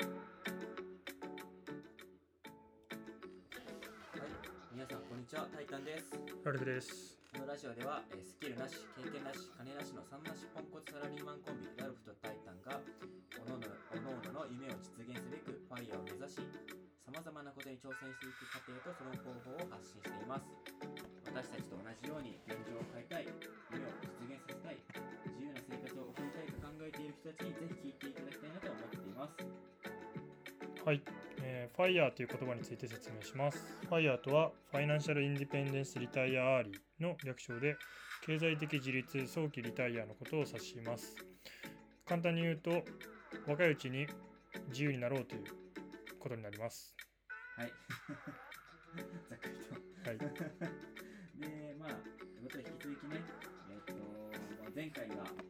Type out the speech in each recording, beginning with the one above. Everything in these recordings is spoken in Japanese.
はい、皆さんこんにちは、タイタンです。ラルフです。このラジオでは、えースキルなし、経験なし、金なしの三なしポンコツサラリーマンコンビ、ラルフとタイタンが、おのおのおのおのの夢を実現すべく、ファイヤーを目指し、さまざまなことに挑戦していく過程とその方法を発信しています。私たちと同じように現状を変えたい、夢を実現させたい、自由な生活を送りたいと考えている人たちにぜひ聞いていただきたいなと思っています。はい、えー、FIRE という言葉について説明します。FIRE とは、 Financial Independence Retire Early の略称で、経済的自立、早期リタイアのことを指します。簡単に言うと、若いうちに自由になろうということになります。はい。ざっくりと。はい、で、まあ、ということで引き続きね、えっ、と、まあ、前回が、その、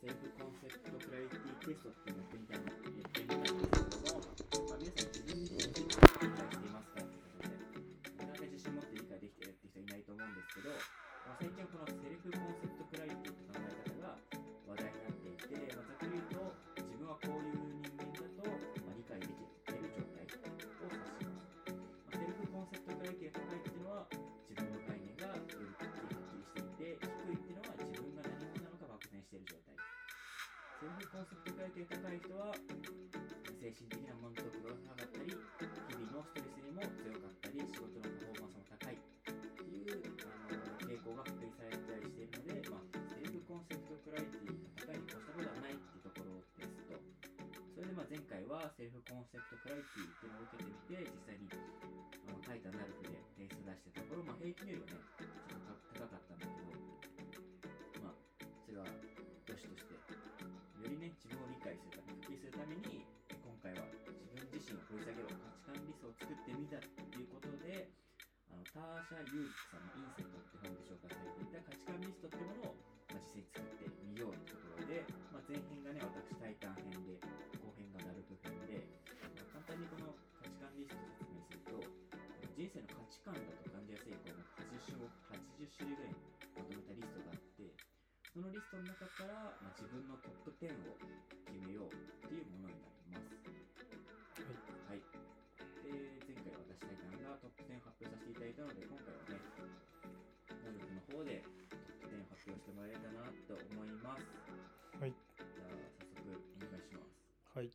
セルフコンセプトクラリティテストっていうのをやってみたいなって言ってみたいんですけども、まあ、皆さん自分について理解していますかってことで、なかなか自信持って理解できてるって人いないと思うんですけど、まあ、最近はこのセルフコンセプトクラリティって考え方が話題になっていて、まあ、ざっくり言うと、自分はこういうセプトクラリティが高い人は精神的な満足度が高かったり日々のストレスにも強かったり仕事のパフォーマンスも高い。っていうあの傾向が確認されたりしているので、まあ、セルフコンセプトクラリティが高いに越したことはないっていうところですと。それでまあ前回はセルフコンセプトクラリティっていうのを受けてみて実際にあのタイタンナルフで点数出したところ、まあ、平均よりはね、ちょっとスを作ってみたっていうことで、あのターシャ・ユーキさんのインセットって本で紹介されていた価値観リストっていうものを、まあ、実際に作ってみようってところで、まあ、前編がね、私、タイタン編で、後編がナルフ編で、まあ、簡単にこの価値観リストを説明すると、人生の価値観だと感じやすい項目80種80種類ぐらいにまとめたリストがあって、そのリストの中から、まあ、自分のトップ10を決めようっていうものになります。たので、今回はね、ナルフの方でトップ10を発表してもらえたらなと思います。はい。じゃあ、早速お願いします。はい、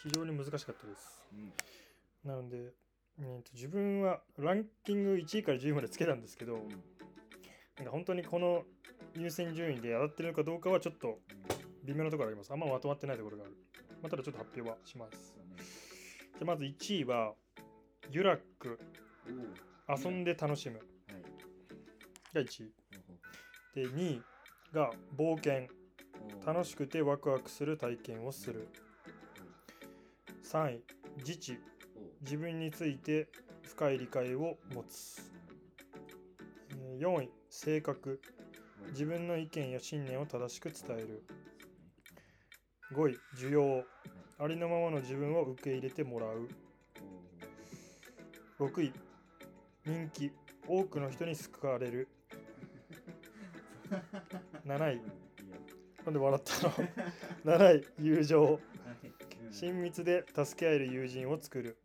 非常に難しかったです。うん。なので、えーと自分はランキング1位から10位までつけたんですけど、うん。なんか本当にこの優先順位で当たってるのかどうかはちょっと微妙なところがあります。あんままとまってないところがある。まあ、ただちょっと発表はします。ね。じゃあまず1位は、ユラック。遊んで楽しむはい。が1位。で、2位が冒険、楽しくてワクワクする体験をする。3位、自治、自分について深い理解を持つ。えー4位、性格、自分の意見や信念を正しく伝える。5位、需要、ありのままの自分を受け入れてもらう。6位、人気、多くの人に救われる。7位、なんで笑ったの ?7 位、友情、親密で助け合える友人を作る。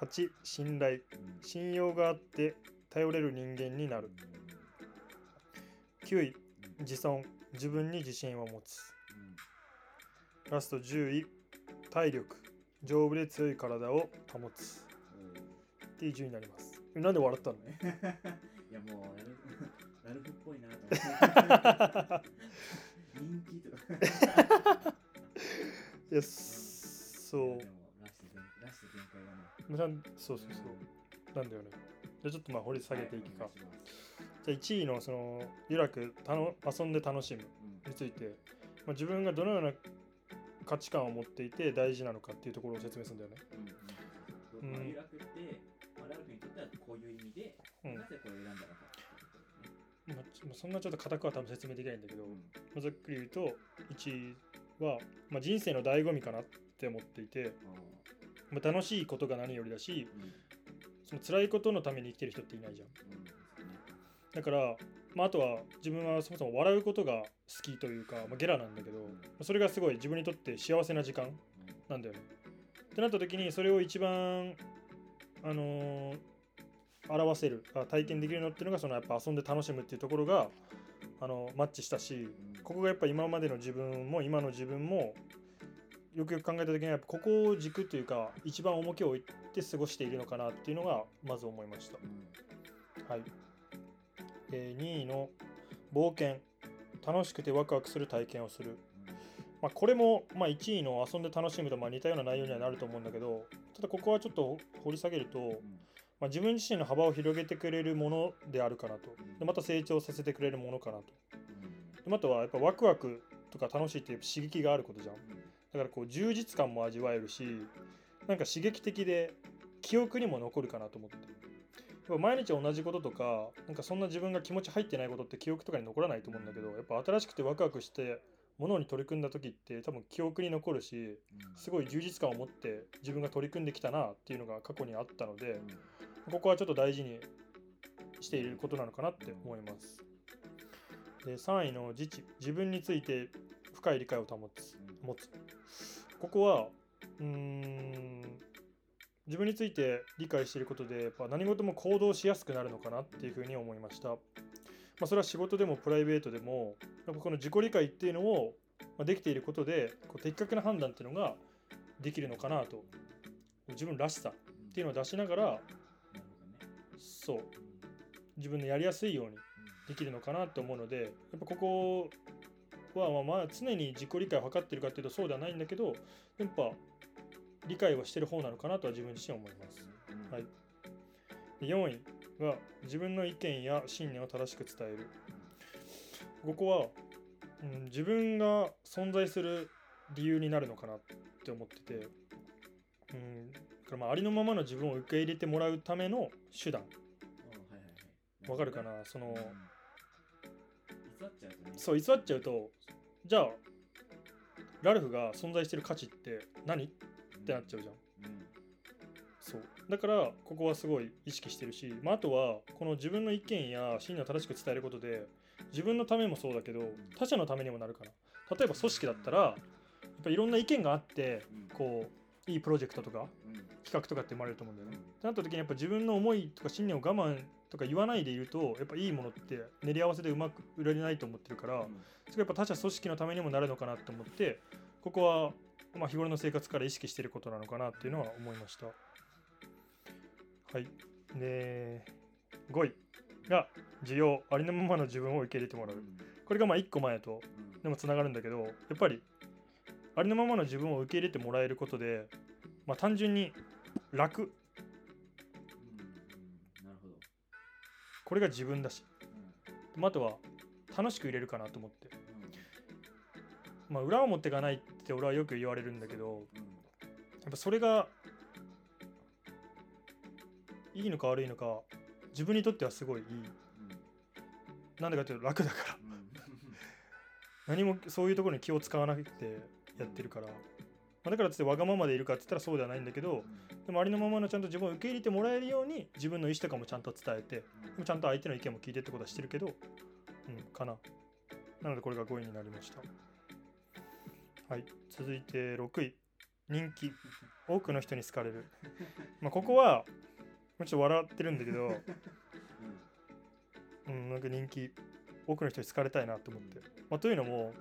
8、信頼、信用があって頼れる人間になる。9位、自尊、自分に自信を持つ。ラスト10位、体力、丈夫で強い体を保つ。っていう順位になります。なんで笑ったの？いやもうなる なるふっぽいなと思って 人気とかいや、そうなんそうそうそう。なんだよね。じゃあちょっとまあ掘り下げていくか。はいじゃあ1位のその、ゆらくたの遊んで楽しむについて、まあ、自分がどのような価値観を持っていて大事なのかっていうところを説明するんだよね。うんうんうんまあそんなちょっと固くは多分説明できないんだけど、うん。まあざっくり言うと1位は、まあ、人生の醍醐味かなって思っていて、あまあ、楽しいことが何よりだしその辛いことのために生きてる人っていないじゃん。だからまあ、あとは自分はそもそも笑うことが好きというか、まあ、ゲラなんだけどそれがすごい自分にとって幸せな時間なんだよね。ってなった時にそれを一番あのー表せるあ体験できるのっていうのがそのやっぱ遊んで楽しむっていうところがあのマッチしたしここがやっぱ今までの自分も今の自分もよくよく考えた時にはやっぱここを軸というか一番重きを置いて過ごしているのかなっていうのがまず思いました。はい。で2位の冒険楽しくてワクワクする体験をする。まあ、これも、まあ、1位の遊んで楽しむとまあ似たような内容にはなると思うんだけどただここはちょっと掘り下げると、まあ、自分自身の幅を広げてくれるものであるかなと。でまた成長させてくれるものかなと。であとはやっぱワクワクとか楽しいっていう刺激があることじゃん。だからこう充実感も味わえるしなんか刺激的で記憶にも残るかなと思って。やっぱ毎日同じこととかなんかそんな自分が気持ち入ってないことって記憶とかに残らないと思うんだけどやっぱ新しくてワクワクしてものに取り組んだ時って多分記憶に残るしすごい充実感を持って自分が取り組んできたなっていうのが過去にあったのでここはちょっと大事にしていることなのかなって思います。で3位の自治自分について深い理解を保つ持つここはうーん自分について理解していることでやっぱ何事も行動しやすくなるのかなっていうふうに思いました。まあ、それは仕事でもプライベートでもやっぱこの自己理解っていうのをまあできていることでこう的確な判断っていうのができるのかなと自分らしさっていうのを出しながらそう自分のやりやすいようにできるのかなと思うのでやっぱここはまあまあ常に自己理解を図っているかっていうとそうではないんだけどやっぱ理解はしてる方なのかなとは自分自身思います。はいで4位は自分の意見や信念を正しく伝える。ここは、うん、自分が存在する理由になるのかなって思ってて、うん、だからまあありのままの自分を受け入れてもらうための手段。わかるかな？その偽っちゃうとねそう偽っちゃうとじゃあラルフが存在してる価値って何？ってなっちゃうじゃん。うん。そう。だからここはすごい意識してるし、まあ、あとはこの自分の意見や信念を正しく伝えることで自分のためもそうだけど他者のためにもなるかな。例えば組織だったらやっぱいろんな意見があってうん。こういいプロジェクトとかうん企画とかって生まれると思うんだよね。ってなった時にやっぱ自分の思いとか信念を我慢とか言わないでいるとやっぱいいものって練り合わせでうまく売られないと思ってるからそれがやっぱ他者組織のためにもなるのかなと思ってここはまあ日頃の生活から意識していることなのかなっていうのは思いました。はい。で、5位が需要ありのままの自分を受け入れてもらう。これがまあ1個前とでもつながるんだけどやっぱりありのままの自分を受け入れてもらえることで、まあ、単純に楽。これが自分だし、うん。まあ、あとは楽しく入れるかなと思って、うん。まあ、裏表がないって俺はよく言われるんだけどうん。やっぱそれがいいのか悪いのか自分にとってはすごいいい。うん。なんでかっていうと楽だから。うん。何もそういうところに気を使わなくてやってるから、まあだからっつってわがままでいるかって言ったらそうではないんだけどでもありのままのちゃんと自分を受け入れてもらえるように自分の意思とかもちゃんと伝えてでもちゃんと相手の意見も聞いてってことはしてるけどうんかな。なのでこれが5位になりました。はい。続いて6位。人気。多くの人に好かれる。まあここはちょっと笑ってるんだけどうんなんか人気。多くの人に好かれたいなと思って、まあ、というのも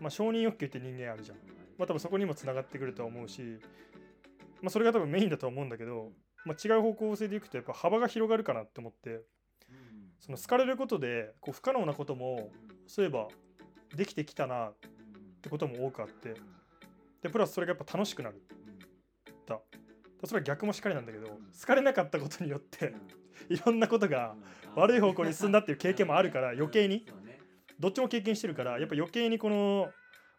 まあ承認欲求って人間あるじゃん。まあ多分そこにもつながってくるとは思うし、まあ、それが多分メインだとは思うんだけど、まあ、違う方向性でいくとやっぱ幅が広がるかなって思ってその好かれることでこう不可能なこともそういえばできてきたなってことも多くあってでプラスそれがやっぱ楽しくなるだそれは逆もしかりなんだけど好かれなかったことによっていろんなことが悪い方向に進んだっていう経験もあるから余計にどっちも経験してるからやっぱ余計にこの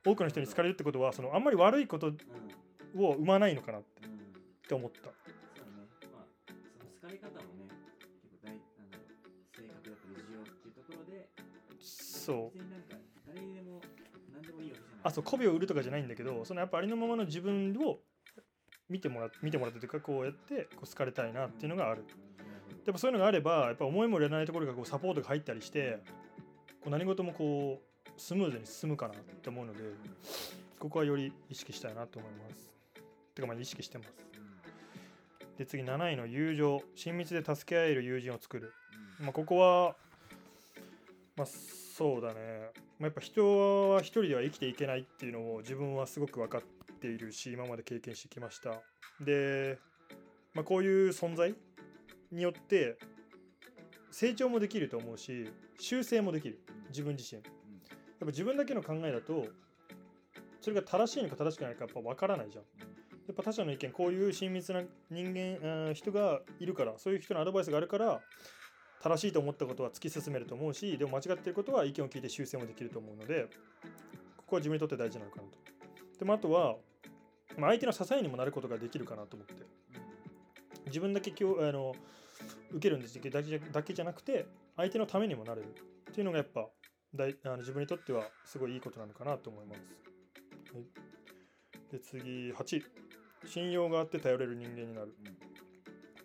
多くの人に好かれるってことはそのあんまり悪いことを生まないのかなって思った。そうね。まあ、その好かれ方もね、結構大、なんだろう、性格だったり需要っていうところで、そう別になんか、誰にでも、何でもいいわけじゃない。あそう媚びを売るとかじゃないんだけどそのやっぱありのままの自分を見てもら見てもらってというかこうやってこう好かれたいなっていうのがある。やっぱそういうのがあればやっぱ思いもよらないところがこうサポートが入ったりしてこう何事もこうスムーズに進むかなって思うのでここはより意識したいなと思います。てかまあ意識してます。で次7位の友情。親密で助け合える友人を作る。まあ、ここは、まあ、そうだね、まあ、やっぱ人は一人では生きていけないっていうのを自分はすごく分かっているし今まで経験してきました。で、まあ、こういう存在によって成長もできると思うし修正もできる。自分自身。やっぱ自分だけの考えだとそれが正しいのか正しくないのかやっぱ分からないじゃん。やっぱ他者の意見こういう親密な人間人がいるからそういう人のアドバイスがあるから正しいと思ったことは突き進めると思うしでも間違っていることは意見を聞いて修正もできると思うのでここは自分にとって大事なのかなと。でもあとは、まあ、相手の支えにもなることができるかなと思って。自分だけ今日あの受けるんです。だけだけじゃなくて相手のためにもなれる。っていうのがやっぱ大あの自分にとってはすごいいいことなのかなと思います。はい、で次8信用があって頼れる人間になる。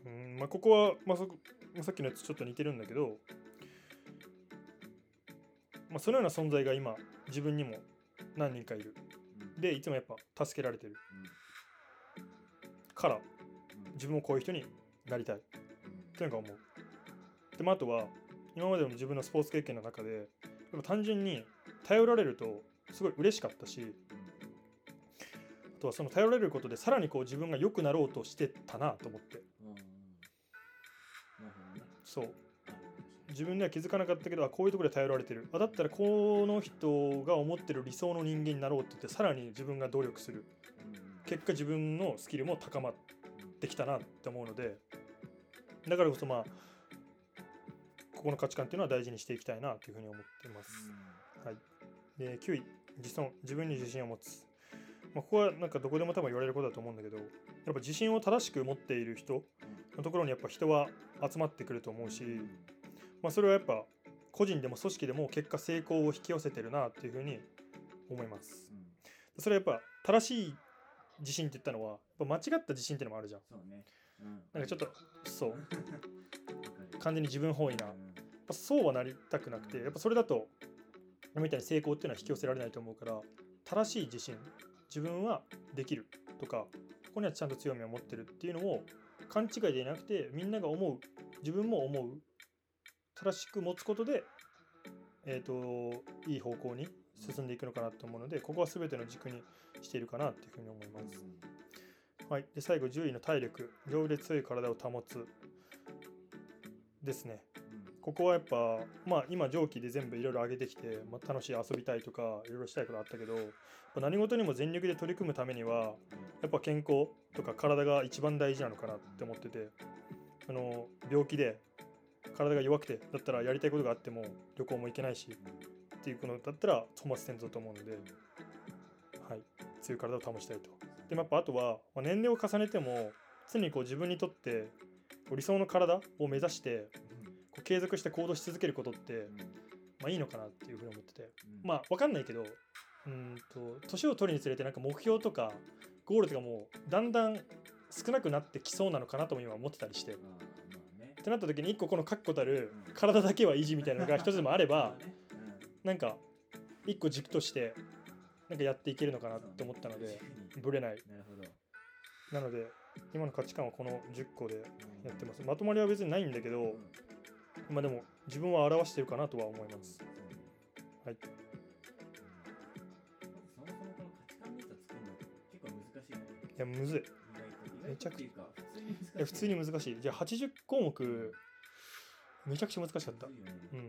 うん。まあ、ここは、まあ、そさっきのやつちょっと似てるんだけど、まあ、そのような存在が今自分にも何人かいる。でいつもやっぱ助けられてる。から自分もこういう人になりたい。っていうのが思う。でもあとは今までの自分のスポーツ経験の中で単純に頼られるとすごい嬉しかったしあとはその頼られることでさらにこう自分が良くなろうとしてたなと思って。そう。自分では気づかなかったけどあこういうところで頼られてる。あだったらこの人が思ってる理想の人間になろうって言ってさらに自分が努力する。結果自分のスキルも高まってきたなって思うのでだからこそまあここの価値観っていうのは大事にしていきたいなというふうに思っています。はい、で9位自尊自分に自信を持つ、まあ、ここはなんかどこでも多分言われることだと思うんだけどやっぱ自信を正しく持っている人のところにやっぱ人は集まってくると思うし、まあ、それはやっぱ個人でも組織でも結果成功を引き寄せてるなっていうふうに思います。それはやっぱ正しい自信って言ったのはやっぱ間違った自信っていうのもあるじゃん。そうね。うん、なんかちょっとそう。完全に自分本位な、ぱそうはなりたくなくてやっぱそれだとみたいに成功っていうのは引き寄せられないと思うから正しい自信自分はできるとかここにはちゃんと強みを持ってるっていうのを勘違いでなくてみんなが思う自分も思う正しく持つことでえっ、ー、といい方向に進んでいくのかなと思うのでここは全ての軸にしているかなっていうふうに思います。はい、で最後10位の体力丈夫で強い体を保つですね。ここはやっぱまあ今上記で全部いろいろ上げてきて、まあ、楽しい遊びたいとかいろいろしたいことあったけど何事にも全力で取り組むためにはやっぱ健康とか体が一番大事なのかなって思っててあの病気で体が弱くてだったらやりたいことがあっても旅行も行けないしっていうのだったらト末転倒と思うので、はい、強い体を保ちたいと。でもやっぱあとは、まあ、年齢を重ねても常にこう自分にとって理想の体を目指してこう継続して行動し続けることって、まあ、いいのかなっていうふうに思ってて、まあ分かんないけどうんと年を取るにつれてなんか目標とかゴールとかもだんだん少なくなってきそうなのかなとも今思ってたりして。ってなった時に一個この確固たる体だけは維持みたいなのが一つでもあれば なんか一個軸としてなんかやっていけるのかなと思ったのでぶれない。なので今の価値観はこの10個でやってます。まとまりは別にないんだけどまあでも自分は表してるかなとは思います。はい。いやむずい。めちゃくちゃ。いや普通に難しい。じゃあ80項目めちゃくちゃ難しかった、うん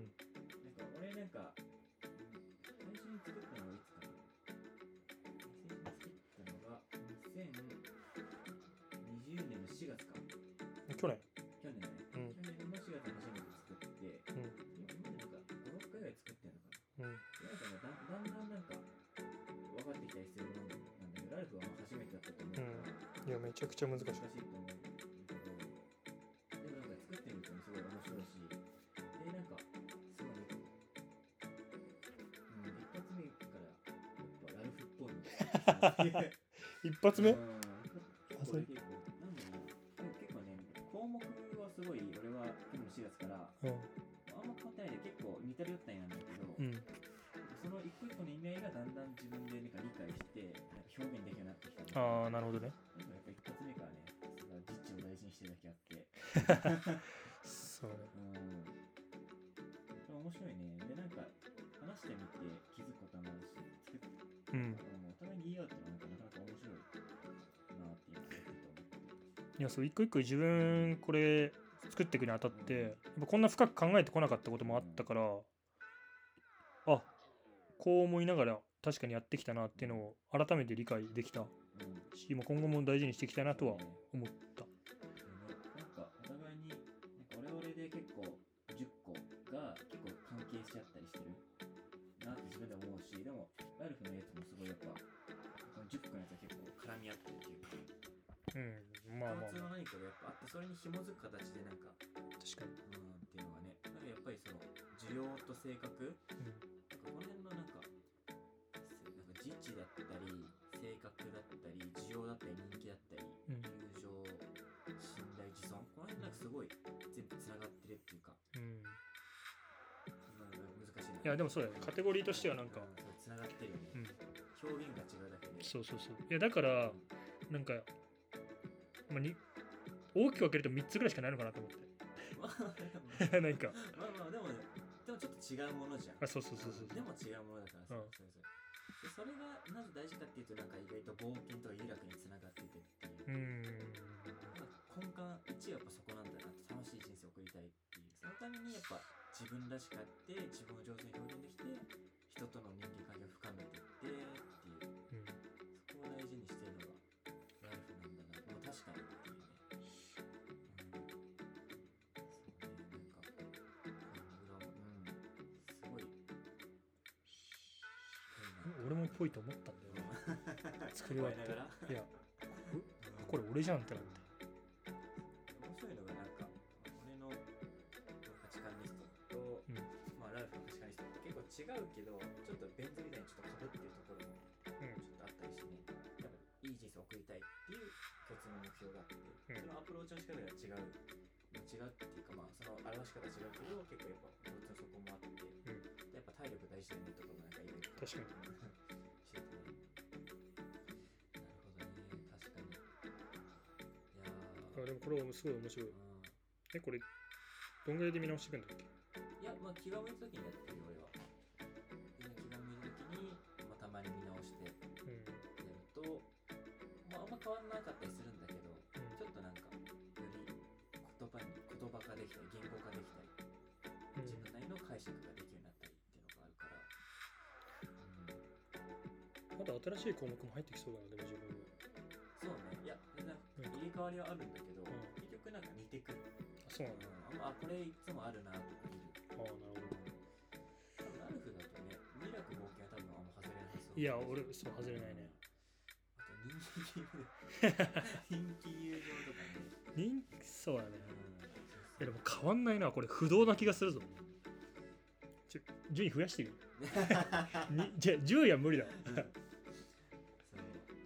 一発目？うん。結構なんでも結構ね項目はすごい俺は結4月からうん。あんま変わってないで結構似てるよったんなんだけど、うん。その一個一個の意味合いがだんだん自分でなんか理解して表現できるようになってきたああなるほどね。やっぱ一発目からね実地を大事にしてるだけあって。そうね。うん。面白いね。でなんか話してみて気づくこともあるし作ってうんいやそう一個一個自分これ作っていくにあたってやっぱこんな深く考えてこなかったこともあったからあこう思いながら確かにやってきたなっていうのを改めて理解できた。うん。し今後も大事にしていきたいなとはね思っそれに紐づく形でなんか確かに。うんっていうのがねなんかやっぱりその需要と性格なん。かこの辺のなんかせなんか自治だったり性格だったり需要だったり人気だったりうん友情信頼自尊この辺なんかすごい全部つながってるっていうかうん、難しいな。いやでもそうだよね。カテゴリーとしてはなんかつながってるよね、うん。表現が違うだけで。そうそうそう。いやだからなんか、まあ、に大きく分けると3つぐらいしかないのかなと思って。まあ なんか。まあまあでもでもちょっと違うものじゃん。あそうそうそうそうでも違うものだからさ、うん。そうそうでそれがなぜ大事かっていうとなんか意外と冒険とか有楽につながっててっていう。う、ん。根幹1はやっぱそこなんだなって楽しい人生を送りたいっていう。そのためにやっぱ自分らしくあって自分を上手に表現できてぽいと思ったんだよね 作り終わって。いやここれ俺じゃんってなって面白いのがなんか俺の価値観リストと、うん。まあライフの価値観リストって結構違うけどちょっとベン図みたいにちょっとかぶってるところもうん。ちょっとあったりしてね。やっぱいい人生を送りたいっていう共通の目標があって、うん。そのアプローチの仕方が違う。違うっていうかまあその表し方は違うけど結構やっぱ共通のそこもあって、やっぱ体力大事だよねとかもなんかいろいろ確かにでもこれはすごい面白い。うん。えこれどんぐらいで見直していくんだっけ？いや、まあ気が向いた時にやってるよ、俺は。気が向いた時に、まあ、たまに見直してやうんると、まああんま変わらなかったりするんだけど、ちょっとなんか、より言葉に、言葉化できたり、言語化できたり、うん。自分なりの解釈ができるようになったりっていうのがあるから、うん、まだ新しい項目も入ってきそうだなでも自分はそうね、いや、全然うん。入れ替わりはあるんだけど、局なんか似てくる。あそうなんだうん、あこれいつもあるなとか見る。ああなるほどラルフだとね、ミラク冒険は多分あんま外れなさそう。いや俺そう外れないねあと人気 人気友情とかね。人気そうだねうん。いやでも変わんないなこれ不動な気がするぞちょ順位増やしてる にじゃ10位は無理だわっそう。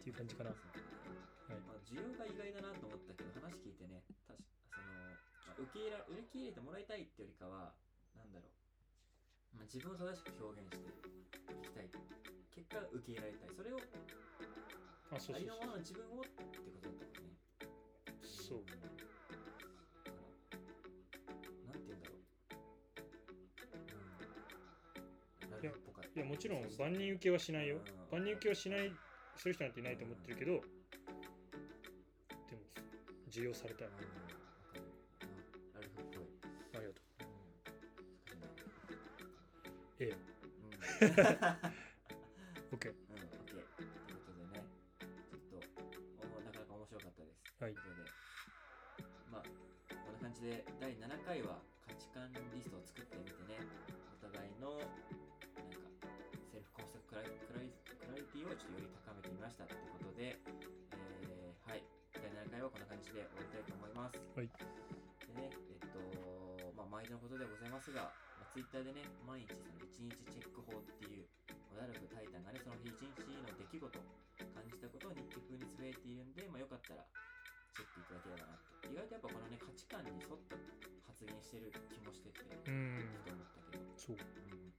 ていう感じかな受け入れら受け入れてもらいたいってよりかは、なんだろう。まあ、自分を正しく表現していきたい。結果、受け入れられたい。それを、あそうそうそうありのままの自分をってことだったもんね。そうなんて言うんだろう。うん。ラルフっぽかったいやもちろん万人受けはしないようん万人受けはしないする人なんていないと思ってるけどでも需要されたいうん OK うん、オッケー。ということでね、ちょっと、おなかなか面白かったです。はいということで、まあ、こんな感じで、第7回は価値観リストを作ってみてね、お互いの、なんか、セルフコンセプトクライクライクラリティをちょっとより高めてみましたということで、えー、はい、第7回はこんな感じで終わりたいと思います。はいでね、えっと、まあ、毎度のことではございますが、まあ、Twitter でね、毎日その1日チェっぱこのね、価値観に沿った発言現してる気もしてて、うん。ふと思ったけど、そう、うん。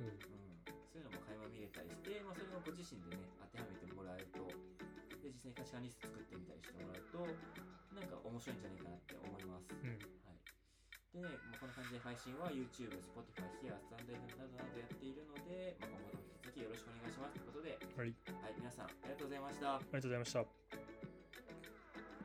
うん、うん、そういうのも垣間見れたりして、まあ、それをご自身でね当てはめてもらえるとで実際に価値観リスト作ってみたりしてもらうとなんか面白いんじゃないかなって思います、うん、はい、でね、まあ、こんな感じで配信は YouTube、Spotify、Here、スタンド FM などなどやっているので、まあ、今後とも引き続きよろしくお願いしますということで、はい、はい、皆さんありがとうございました。ありがとうございました。